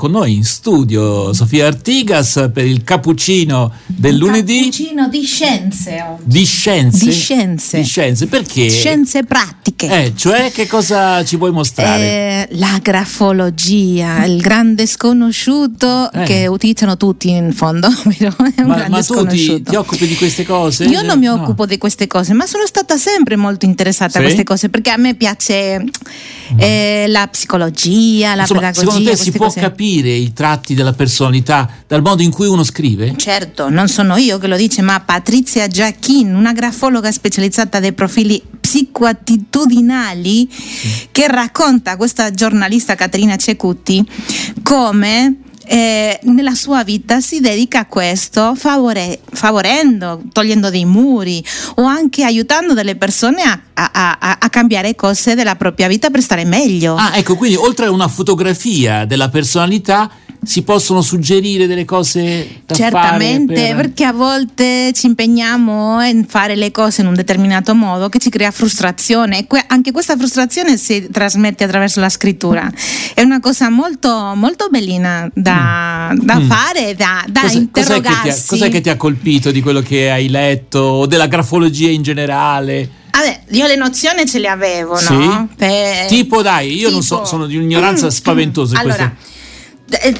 Con noi in studio Sofia Artigas per il cappuccino del lunedì. Cappuccino di scienze oggi. Di scienze? Di scienze. Di scienze, perché? Scienze pratiche. Eh, cioè che cosa ci vuoi mostrare? Eh, la grafologia, il grande sconosciuto Eh. che utilizzano tutti in fondo. però è un ma, ma tu ti, ti occupi di queste cose? Io non mi No. occupo di queste cose, ma sono stata sempre molto interessata Sì? a queste cose perché a me piace eh, la psicologia, la Insomma, pedagogia. secondo te si può cose. capire i tratti della personalità dal modo in cui uno scrive? Certo, non sono io che lo dice, ma Patrizia Giacchin, una grafologa specializzata dei profili psicoattitudinali, che racconta questa giornalista Caterina Cecutti come eh, nella sua vita si dedica a questo favore- favorendo, togliendo dei muri o anche aiutando delle persone a, a- a- a cambiare cose della propria vita per stare meglio. Ah, ecco, quindi oltre a una fotografia della personalità si possono suggerire delle cose da Certamente, fare per- perché a volte ci impegniamo in fare le cose in un determinato modo che ci crea frustrazione e que- anche questa frustrazione si trasmette attraverso la scrittura. È una cosa molto, molto bellina da, da Mm. fare, da, da Cos'è, cos'è che ti ha, interrogarsi. cos'è che ti ha colpito di quello che hai letto o della grafologia in generale? Vabbè, io le nozioni ce le avevo, Sì? no? Per- Tipo, dai, io non so, tipo- sono di un'ignoranza spaventosa Allora, queste-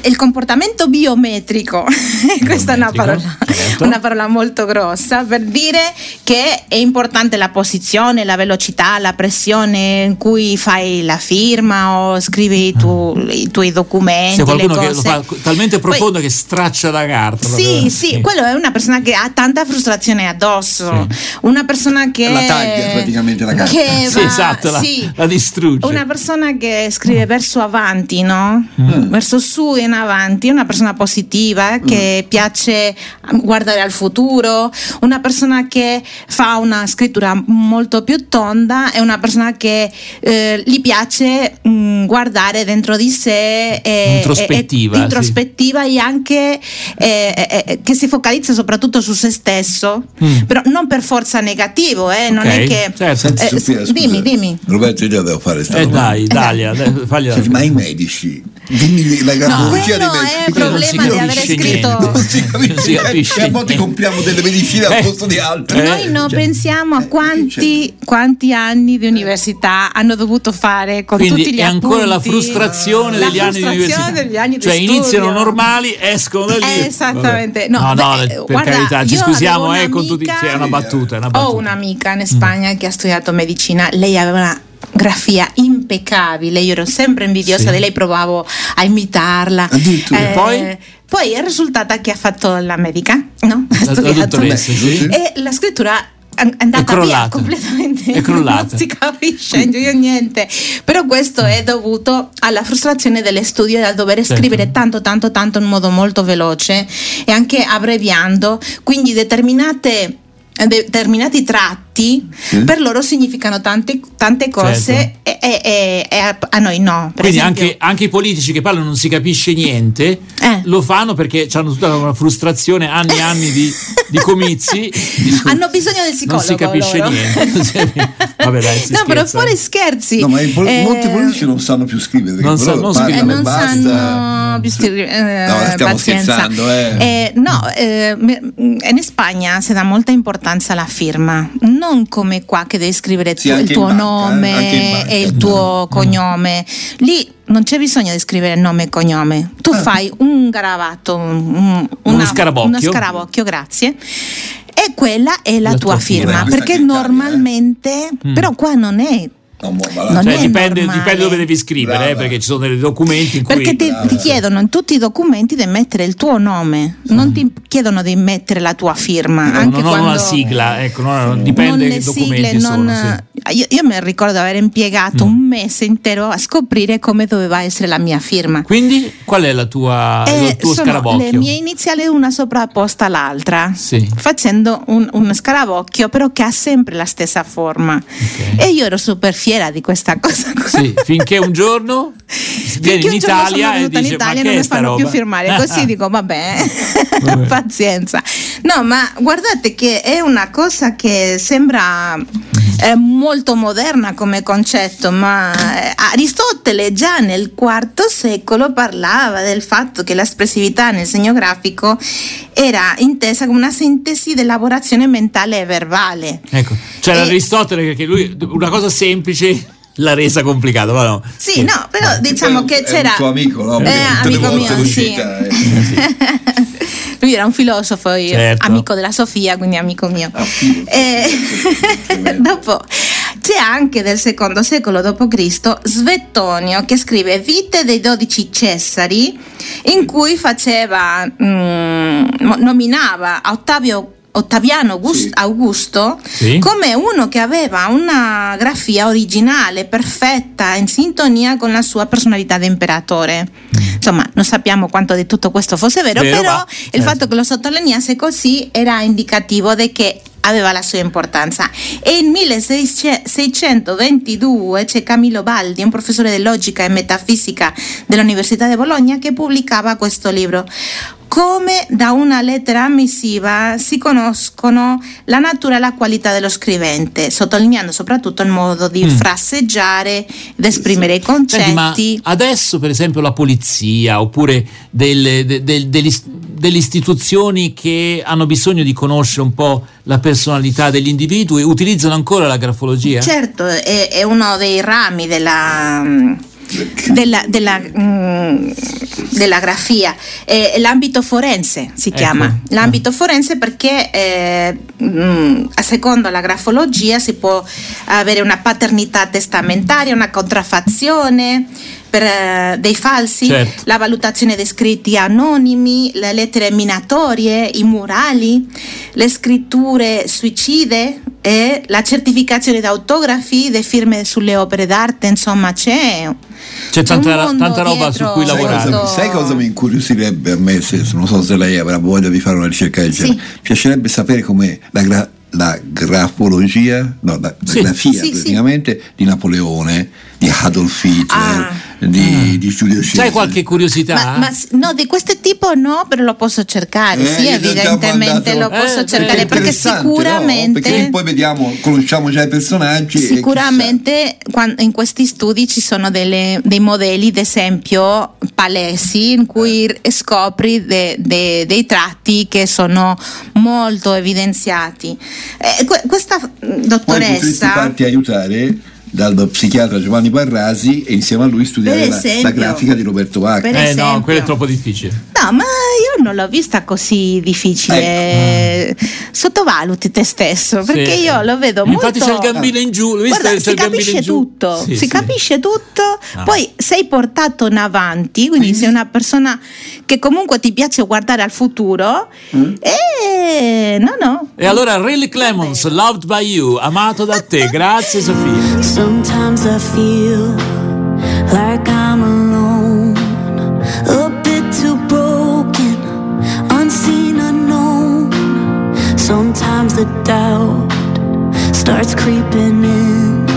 il comportamento biometrico, questa è una Biometrico, parola, certo. una parola molto grossa per dire che è importante la posizione, la velocità, la pressione in cui fai la firma o scrivi tu- i tuoi documenti. C'è qualcuno le che lo fa talmente Poi- profondo che straccia la carta. sì, proprio. sì, quello è una persona che ha tanta frustrazione addosso, una persona che La taglia praticamente la carta. che Sì, va- esatto, la, sì. la distrugge. Una persona che scrive verso avanti, no? Mm. Verso su e in avanti, una persona positiva Mm. che piace guardare al futuro, una persona che fa una scrittura molto più tonda è una persona che eh, gli piace mm, guardare dentro di sé e, Introspettiva, e- e- introspettiva e anche eh, eh, eh, che si focalizza soprattutto su se stesso, Mm. però non per forza negativo, eh, non Ok, è che certo. Senti, Eh, Sofia, dimmi, dimmi. Roberto, io devo fare sta Eh domanda. dai, Dalia, dai. Cioè, ma i medici, dimmi la grafologia quello è il problema di aver capisce scritto- niente. Non si capisce, Non si capisce a volte niente. compriamo delle medicine al Eh. posto di altre. Eh. Noi non Cioè, pensiamo a eh, quanti, quanti anni di università hanno dovuto fare con Quindi tutti gli è ancora la frustrazione La degli anni di università. degli anni di cioè iniziano studio. normali, escono da lì. Eh, esattamente. No, No, no, beh, per guarda, carità, ci scusiamo, eh, con tutti. Sì, è una battuta, è una battuta. Ho un'amica in Spagna che ha studiato medicina, lei aveva una grafia impeccabile, io ero sempre invidiosa Sì. di lei, provavo a imitarla. Addirittura. Poi? poi è risultata che ha fatto la medica, no? La, la dottoressa, sì. e la scrittura è andata È via completamente È crollata. non si capisce io niente però questo è dovuto alla frustrazione dello studio e al dover Certo. scrivere tanto tanto tanto in modo molto veloce e anche abbreviando quindi determinate determinati tratti per loro significano tante, tante cose Certo. e, e- e- a, noi no Quindi anche, anche i politici che parlano non si capisce niente, Eh. Lo fanno perché hanno tutta una frustrazione, anni e anni di, di comizi. di- hanno bisogno del non psicologo si capisce loro. niente. Vabbè, dai, si no però fuori scherzi No, ma pol- Eh, molti politici non sanno più scrivere. Non sa- non Eh, scrivono e non basta. sanno più scrivere, eh, No, stiamo pazienza. scherzando, eh. Eh, no, eh, me- in Spagna si dà molta importanza alla firma, non come qua che devi scrivere Sì, tu- il tuo banca, eh, nome e il tuo cognome. Lì non c'è bisogno di scrivere nome e cognome. Tu Ah. fai un gravato, un, una- scarabocchio. uno scarabocchio, grazie. E quella è la, La tua, tua firma, firma. perché eh. normalmente, però qua non è No, mo, va là. Non Cioè, dipende, dipende dove devi scrivere, eh, perché ci sono dei documenti in cui. Perché ti, ti chiedono in tutti i documenti di mettere il tuo nome, non ti chiedono di mettere la tua firma. No, anche non una sigla, ecco, no, non dipende che documenti sigle, sono. non- sì. io, io mi ricordo di aver impiegato Mm. un mese intero a scoprire come doveva essere la mia firma. Quindi, qual è la tua, Eh, il tuo sono scarabocchio? le mie iniziali una sovrapposta all'altra, Sì. facendo un, un scarabocchio però che ha sempre la stessa forma. Ok. E io ero super fiera di questa cosa. Sì, finché un giorno vieni Finché in Italia e venuta in Italia non mi fanno roba? più firmare così dico vabbè, Vabbè. pazienza no ma guardate che è una cosa che sembra eh, molto moderna come concetto, ma eh, Aristotele già nel IV secolo parlava del fatto che l'espressività nel segno grafico era intesa come una sintesi dell'elaborazione mentale e verbale. Ecco, c'era E- Aristotele che lui una cosa semplice l'ha resa complicata, ma no. Sì, no, però diciamo che È c'era... un tuo amico, no? Eh, amico mio, sì. eh. Lui era un filosofo, Certo. amico della Sofia, quindi amico mio. Ah, filosofo. Eh, dopo c'è anche del secondo secolo d.C. Svettonio che scrive Vite dei dodici Cesari, in cui faceva, mm, mo- nominava Ottavio. Ottaviano August- Sì. Augusto Sì. come uno che aveva una grafia originale, perfetta, in sintonia con la sua personalità da imperatore. Insomma, non sappiamo quanto di tutto questo fosse vero, Vero, però ma- il certo. fatto che lo sottolineasse così era indicativo di che aveva la sua importanza. E nel 1622 c'è Camillo Baldi, un professore di logica e metafisica dell'Università di Bologna, che pubblicava questo libro. Come da una lettera ammissiva si conoscono la natura e la qualità dello scrivente, sottolineando soprattutto il modo di Mm. frasseggiare ed esprimere i Senti, concetti. adesso per esempio la polizia oppure delle, de- de- degli- delle istituzioni che hanno bisogno di conoscere un po' la personalità degli individui utilizzano ancora la grafologia? Certo, è, è uno dei rami della, della, della, mm, della grafia, è l'ambito forense si Ecco. chiama, l'ambito forense perché eh, mm, a secondo la grafologia si può avere una paternità testamentaria, una contraffazione per, eh, dei falsi, Certo. la valutazione di scritti anonimi, le lettere minatorie, i murali, le scritture suicide e la certificazione di autografi, le firme sulle opere d'arte, insomma c'è, C'è tanta, un mondo tanta roba su cui Sai lavorare. cosa, sai cosa mi incuriosirebbe a me? Se, non so se lei avrà voglia di fare una ricerca del genere. Sì. Mi piacerebbe sapere com'è la, gra- la grafologia, no, la, la Sì. grafia Sì, sì. praticamente di Napoleone, di Adolf Hitler, Ah. Di, di Giulio Cesare. C'hai qualche curiosità? Ma, ma no, di questo tipo no, però lo posso cercare, Eh, sì, evidentemente mandato- lo posso Eh, cercare Perché interessante, no? sicuramente... Perché poi vediamo, conosciamo già i personaggi. Sicuramente quan- in questi studi ci sono delle- dei modelli d'esempio palesi in cui r- scopri de- de- dei tratti che sono molto evidenziati. Eh, que- questa mm, Poi potresti dottoressa... farti aiutare dal psichiatra Giovanni Parrasi e insieme a lui studiare Per la, esempio. la grafica di Roberto Vacca. Eh no, esempio. quello è troppo difficile. No, ma io non l'ho vista così difficile. Sottovaluti te stesso, perché. Sì. io lo vedo Infatti molto. c'è il gambino in giù, Guarda, si capisce tutto, Sì, si sì. capisce tutto. Ah. Poi sei portato in avanti, quindi sei una persona che comunque ti piace guardare al futuro. Mm. E no, no. E allora Riley Clemons, Loved by You, amato da te. Grazie Sofia. Sometimes I feel like I'm alone, the doubt starts creeping in.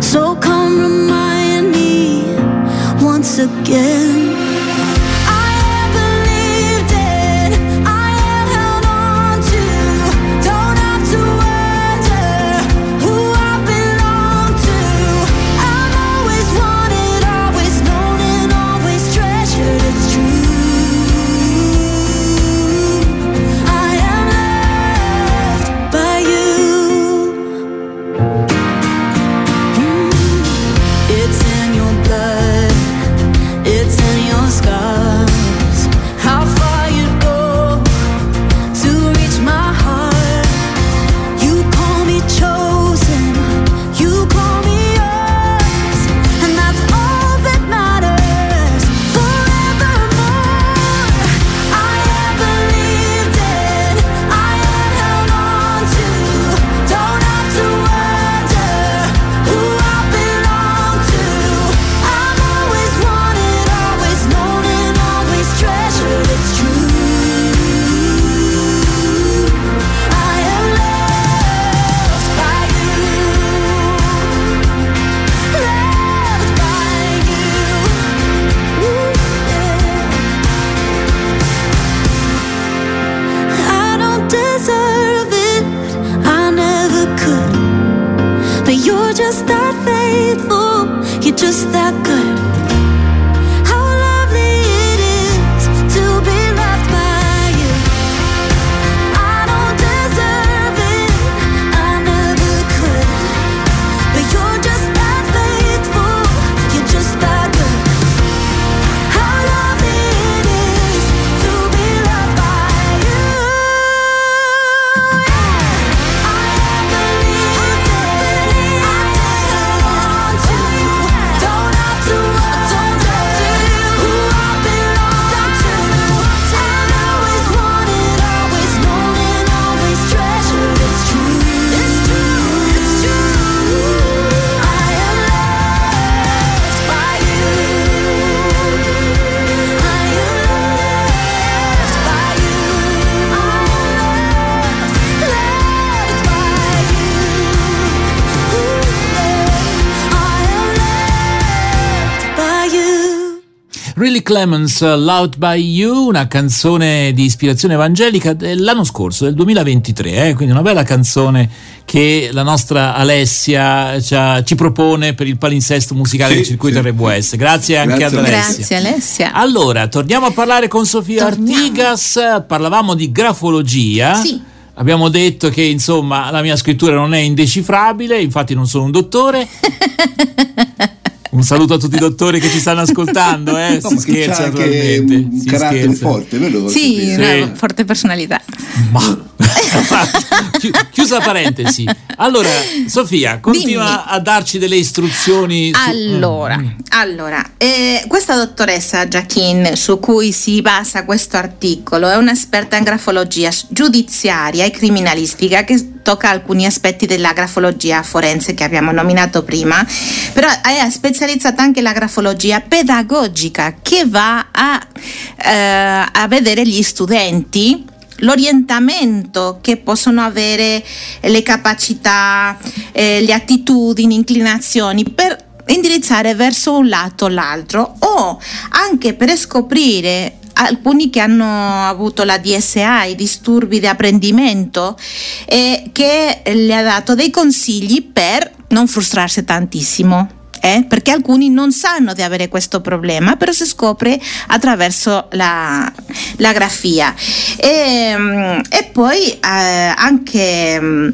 So come remind me once again. Really Clemens, Loud by You, una canzone di ispirazione evangelica dell'anno scorso, del 2023, eh? quindi una bella canzone che la nostra Alessia ci, ha- ci propone per il palinsesto musicale Sì, del circuito sì. RWS. Grazie anche Grazie ad. Alessia. Grazie Alessia. Allora, torniamo a parlare con Sofia Torniamo. Artigas, parlavamo di grafologia. Sì. Abbiamo detto che insomma la mia scrittura non è indecifrabile, infatti non sono un dottore. Un saluto a tutti i dottori che ci stanno ascoltando, eh? No, si che scherza naturalmente. un si carattere scherza. forte, voglio Sì, sapere. una forte personalità. Ma- Chi- Chiusa parentesi. Allora, Sofia, continua Dimmi. a darci delle istruzioni. su- Allora, Mm. allora eh, questa dottoressa Jacquin su cui si basa questo articolo è un'esperta in grafologia giudiziaria e criminalistica che tocca alcuni aspetti della grafologia forense che abbiamo nominato prima, però è specializzata anche nella grafologia pedagogica che va a, eh, a vedere gli studenti l'orientamento che possono avere le capacità, eh, le attitudini, inclinazioni per indirizzare verso un lato o l'altro o anche per scoprire alcuni che hanno avuto la DSA, i disturbi di apprendimento, e che le ha dato dei consigli per non frustrarsi tantissimo. eh, Perché alcuni non sanno di avere questo problema, però si scopre attraverso la, la grafia. E, mm, e poi eh, anche mm,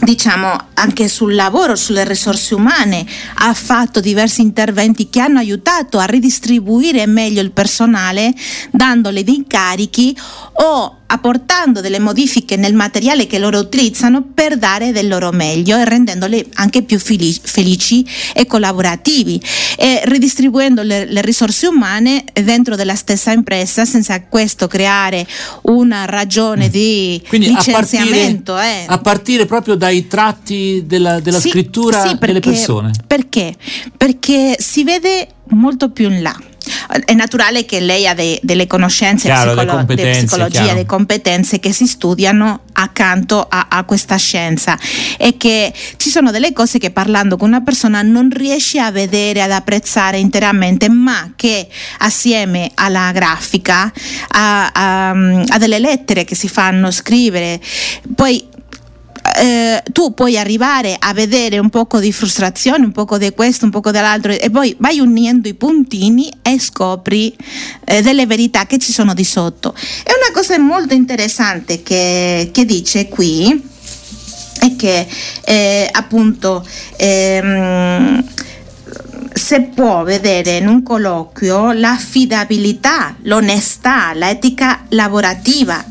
diciamo anche sul lavoro, sulle risorse umane, ha fatto diversi interventi che hanno aiutato a ridistribuire meglio il personale, dandole dei incarichi o apportando delle modifiche nel materiale che loro utilizzano per dare del loro meglio e rendendole anche più felici, e collaborativi e ridistribuendo le, le risorse umane dentro della stessa impresa senza questo creare una ragione di Mm. Quindi a partire, licenziamento. eh. a partire proprio dai tratti della, della Sì, scrittura sì, delle perché- persone. Perché? Perché si vede molto più in là. È naturale che lei ha de- delle conoscenze Chiaro, psicolo- di psicologia, chiaro. le competenze che si studiano accanto a, a questa scienza e che ci sono delle cose che parlando con una persona non riesce a vedere, ad apprezzare interamente, ma che assieme alla grafica, a, a- a delle lettere che si fanno scrivere, poi eh, tu puoi arrivare a vedere un poco di frustrazione, un poco di questo, un poco dell'altro e poi vai unendo i puntini e scopri eh, delle verità che ci sono di sotto. E una cosa molto interessante che, che dice qui è che eh, appunto ehm, se può vedere in un colloquio l'affidabilità, l'onestà, l'etica lavorativa,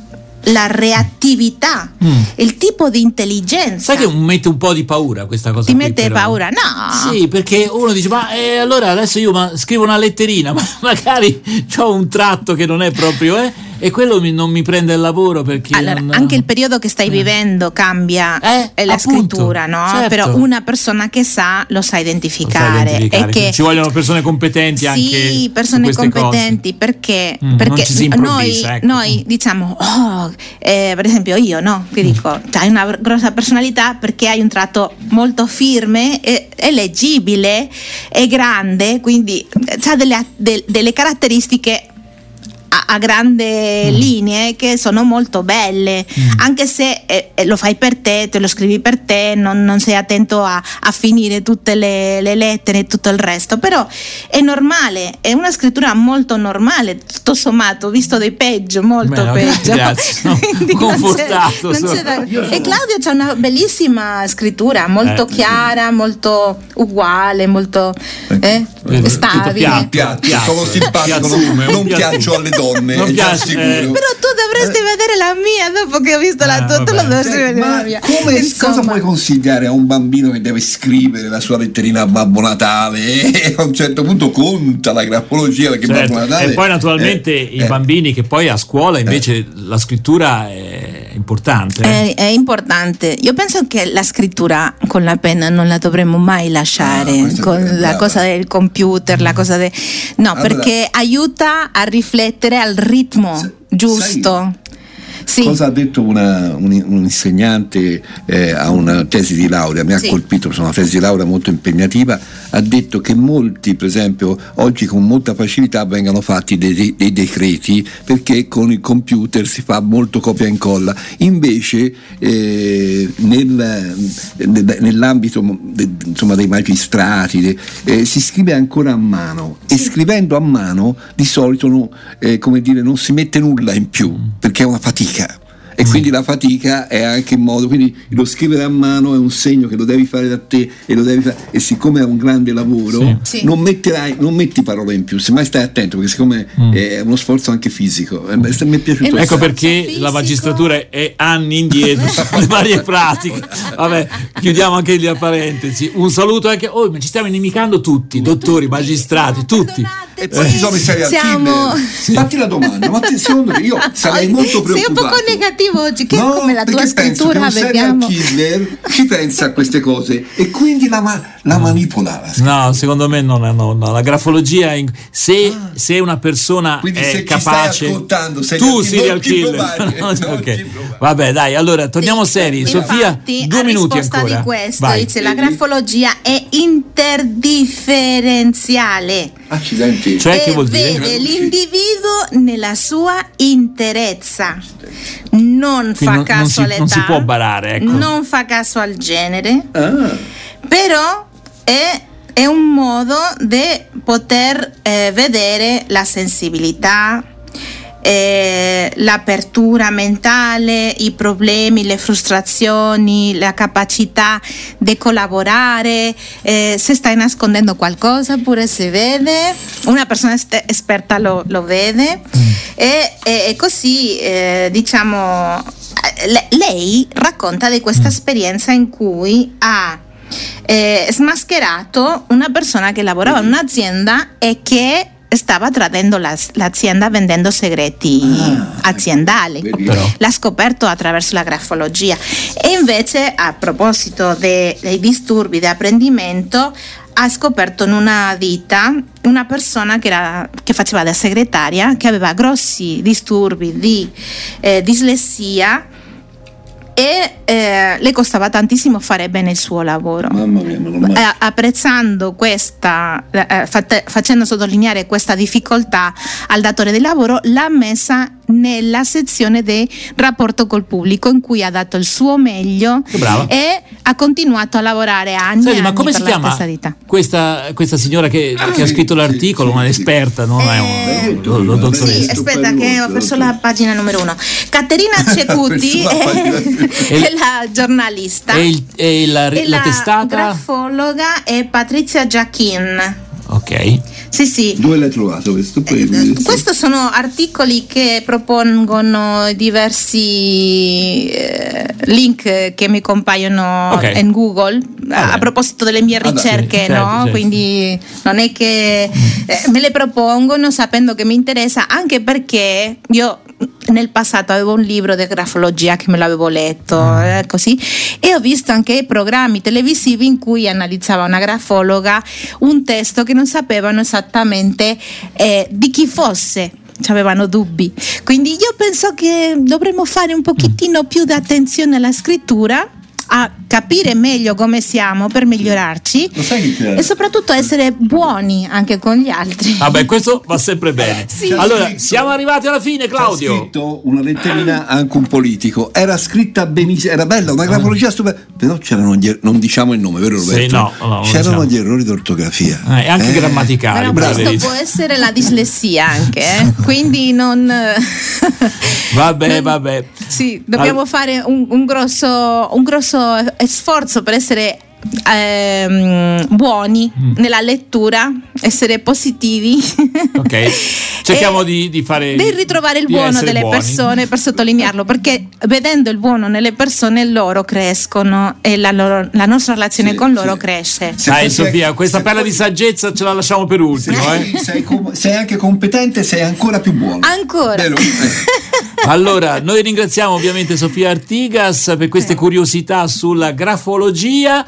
la reattività, Mm. il tipo di intelligenza. Sai che mette un po' di paura questa cosa ti qui, mette però. paura? No. Sì, perché uno dice, ma eh, allora adesso io ma, scrivo una letterina, ma magari ho un tratto che non è proprio, eh, e quello mi- non mi prende il lavoro perché... Allora, non- anche il periodo che stai vivendo cambia Eh, eh, la appunto, scrittura, no? certo. Però una persona che sa lo sa Lo identificare. sai identificare, E che Ci vogliono persone competenti anche Sì, persone competenti perché, Mm, perché noi, ecco. noi diciamo, oh, eh, per esempio io no, ti dico, hai una grossa personalità perché hai un tratto molto firme, e, è leggibile, è grande, quindi ha delle, del- delle caratteristiche a- a, grandi linee che sono molto belle, anche se eh, eh, lo fai per te, te lo scrivi per te, non, non sei attento a, a finire tutte le, le lettere e tutto il resto, però è normale, è una scrittura molto normale, tutto sommato, ho visto dei peggio, molto Beh, peggio. grazie, no, Quindi non c'è- confortato, non c'è da- E Claudio c'ha una bellissima scrittura, molto Eh. chiara, molto uguale, molto eh, Tutto stabile. piatto. piatto, Piatto. sono simpatico, non, non piaccio alle donne, Non è già piace, sicuro. eh. Però tu dovresti vedere la mia dopo che ho visto la Ah, tua, tu lo vabbè. dovresti Senti, vedere ma la mia. come- Insomma. cosa puoi consigliare a un bambino che deve scrivere la sua letterina a Babbo Natale e a un certo punto conta la grafologia perché Certo, Babbo Natale E poi naturalmente eh, i eh, bambini che poi a scuola invece la scrittura è importante. È, è importante. Io penso che la scrittura con la penna non la dovremmo mai lasciare, Ah, con la brava. cosa del computer, la cosa del... No, Allora- perché aiuta a riflettere al ritmo Sai- giusto. Sì. Cosa ha detto una- un, un insegnante eh, a una tesi di laurea? Mi ha Sì. colpito, sono una tesi di laurea molto impegnativa. Ha detto che molti, per esempio, oggi con molta facilità vengano fatti dei, dei- dei decreti perché con il computer si fa molto copia e incolla. Invece, eh, nel- nel- nell'ambito de- insomma, dei magistrati de- eh, si scrive ancora a mano e scrivendo a mano di solito no- eh, come dire, non si mette nulla in più perché è una fatica. E quindi la fatica è anche in modo, quindi lo scrivere a mano è un segno che lo devi fare da te e lo devi fare, e siccome è un grande lavoro, Sì. Sì. non metterai, non metti parole in più, semmai stai attento, perché siccome è uno sforzo anche fisico, eh, mi è piaciuto. Eh, Ecco perché fisico. la magistratura è anni indietro sulle varie pratiche. Vabbè, chiudiamo anche la parentesi. Un saluto anche. Oh, ma ci stiamo inimicando tutti, dottori, magistrati, tutti. E poi ci sono i serial Siamo- killer. Fatti la domanda, ma te- secondo me io sarei molto preoccupato. Sei un poco negativo oggi, che No, come la tua perché penso scrittura che un serial vediamo. killer ci pensa a queste cose e quindi la, ma- la manipola. la scrittura. No, secondo me non è no, no. La grafologia, in- se, se una persona Ah. Quindi è se ci capace, tu serial killer. provare, No, non ok. ci provare. Vabbè, dai, allora torniamo Sì, seri. Sofia, due a minuti risposta ancora. di questo Vai. dice la grafologia è interdifferenziale. Accidenti. Cioè, che e vuol dire? vede l'individuo nella sua interezza. Non Quindi fa non- caso non si- all'età, non si può barare, ecco. non fa caso al genere, Ah, però è, è un modo di poter eh, vedere la sensibilità, eh, l'apertura mentale, i problemi, le frustrazioni, la capacità di collaborare, eh, se stai nascondendo qualcosa pure si vede, una persona esperta lo, lo vede. E, e- e così eh, diciamo eh, le- lei racconta di questa esperienza in cui ha eh, smascherato una persona che lavorava in un'azienda e che stava tradendo la- l'azienda vendendo segreti Ah, aziendali. L'ha scoperto attraverso la grafologia. E invece, a proposito de- dei disturbi di apprendimento, ha scoperto in una vita una persona che, era- che faceva da segretaria, che aveva grossi disturbi di eh, dislessia e eh, le costava tantissimo fare bene il suo lavoro. mamma mia, ho mai- Eh, apprezzando questa, eh, fate- facendo sottolineare questa difficoltà al datore di lavoro, l'ha messa nella sezione di rapporto col pubblico in cui ha dato il suo meglio brava. e ha continuato a lavorare anni Senti, ma come per si chiama questa, questa signora che, che ha sì, scritto sì, l'articolo? sì, Un'esperta, non è Eh, un lo- lo dottoressa. Sì, aspetta che ho perso la pagina numero uno. Caterina Cecuti è, è la giornalista. E, il- e la, e la la testata? grafologa è Patrizia Giachin. Ok. Sì, sì. Dove l'hai trovato questo? Poi- Eh, Questi sono articoli che propongono diversi eh, link che mi compaiono Ok. in Google Va a, proposito delle mie Ah, dai, ricerche, sì, certo, no? certo. Quindi non è che eh, me le propongono sapendo che mi interessa, anche perché io nel passato avevo un libro di grafologia che me l'avevo letto Ah. eh, così. E ho visto anche programmi televisivi in cui analizzava una grafologa un testo che non sapevano esattamente eh, di chi fosse. Ci avevano dubbi. Quindi io penso che dovremmo fare un pochettino più di attenzione alla scrittura a capire meglio come siamo per migliorarci e soprattutto essere buoni anche con gli altri. Vabbè, questo va sempre bene. Sì. Allora, siamo arrivati alla fine, Claudio. scritto una letterina anche un politico. Era scritta benissimo, era bella, una grafologia stupenda. Però c'erano gli er- non diciamo il nome, vero Sì, Roberto? no, no, non c'erano diciamo. gli errori d'ortografia. Eh, e anche grammaticali. Però questo può essere la dislessia anche, eh? quindi non... Vabbè, vabbè. Sì, dobbiamo Al- fare un, un grosso, un grosso sforzo per essere ehm, buoni Mm. nella lettura, essere positivi. Ok. Cerchiamo di, di fare. di ritrovare il di buono delle buoni. persone per sottolinearlo, perché vedendo il buono nelle persone loro crescono e la, loro- la nostra relazione Sì, con loro sì. cresce. Se Dai, Sofia, questa perla poi- di saggezza ce la lasciamo per ultimo. se eh. sei, com- sei anche competente, sei ancora più buono. Ancora. Vero? Eh. Allora, noi ringraziamo ovviamente Sofia Artigas per queste curiosità sulla grafologia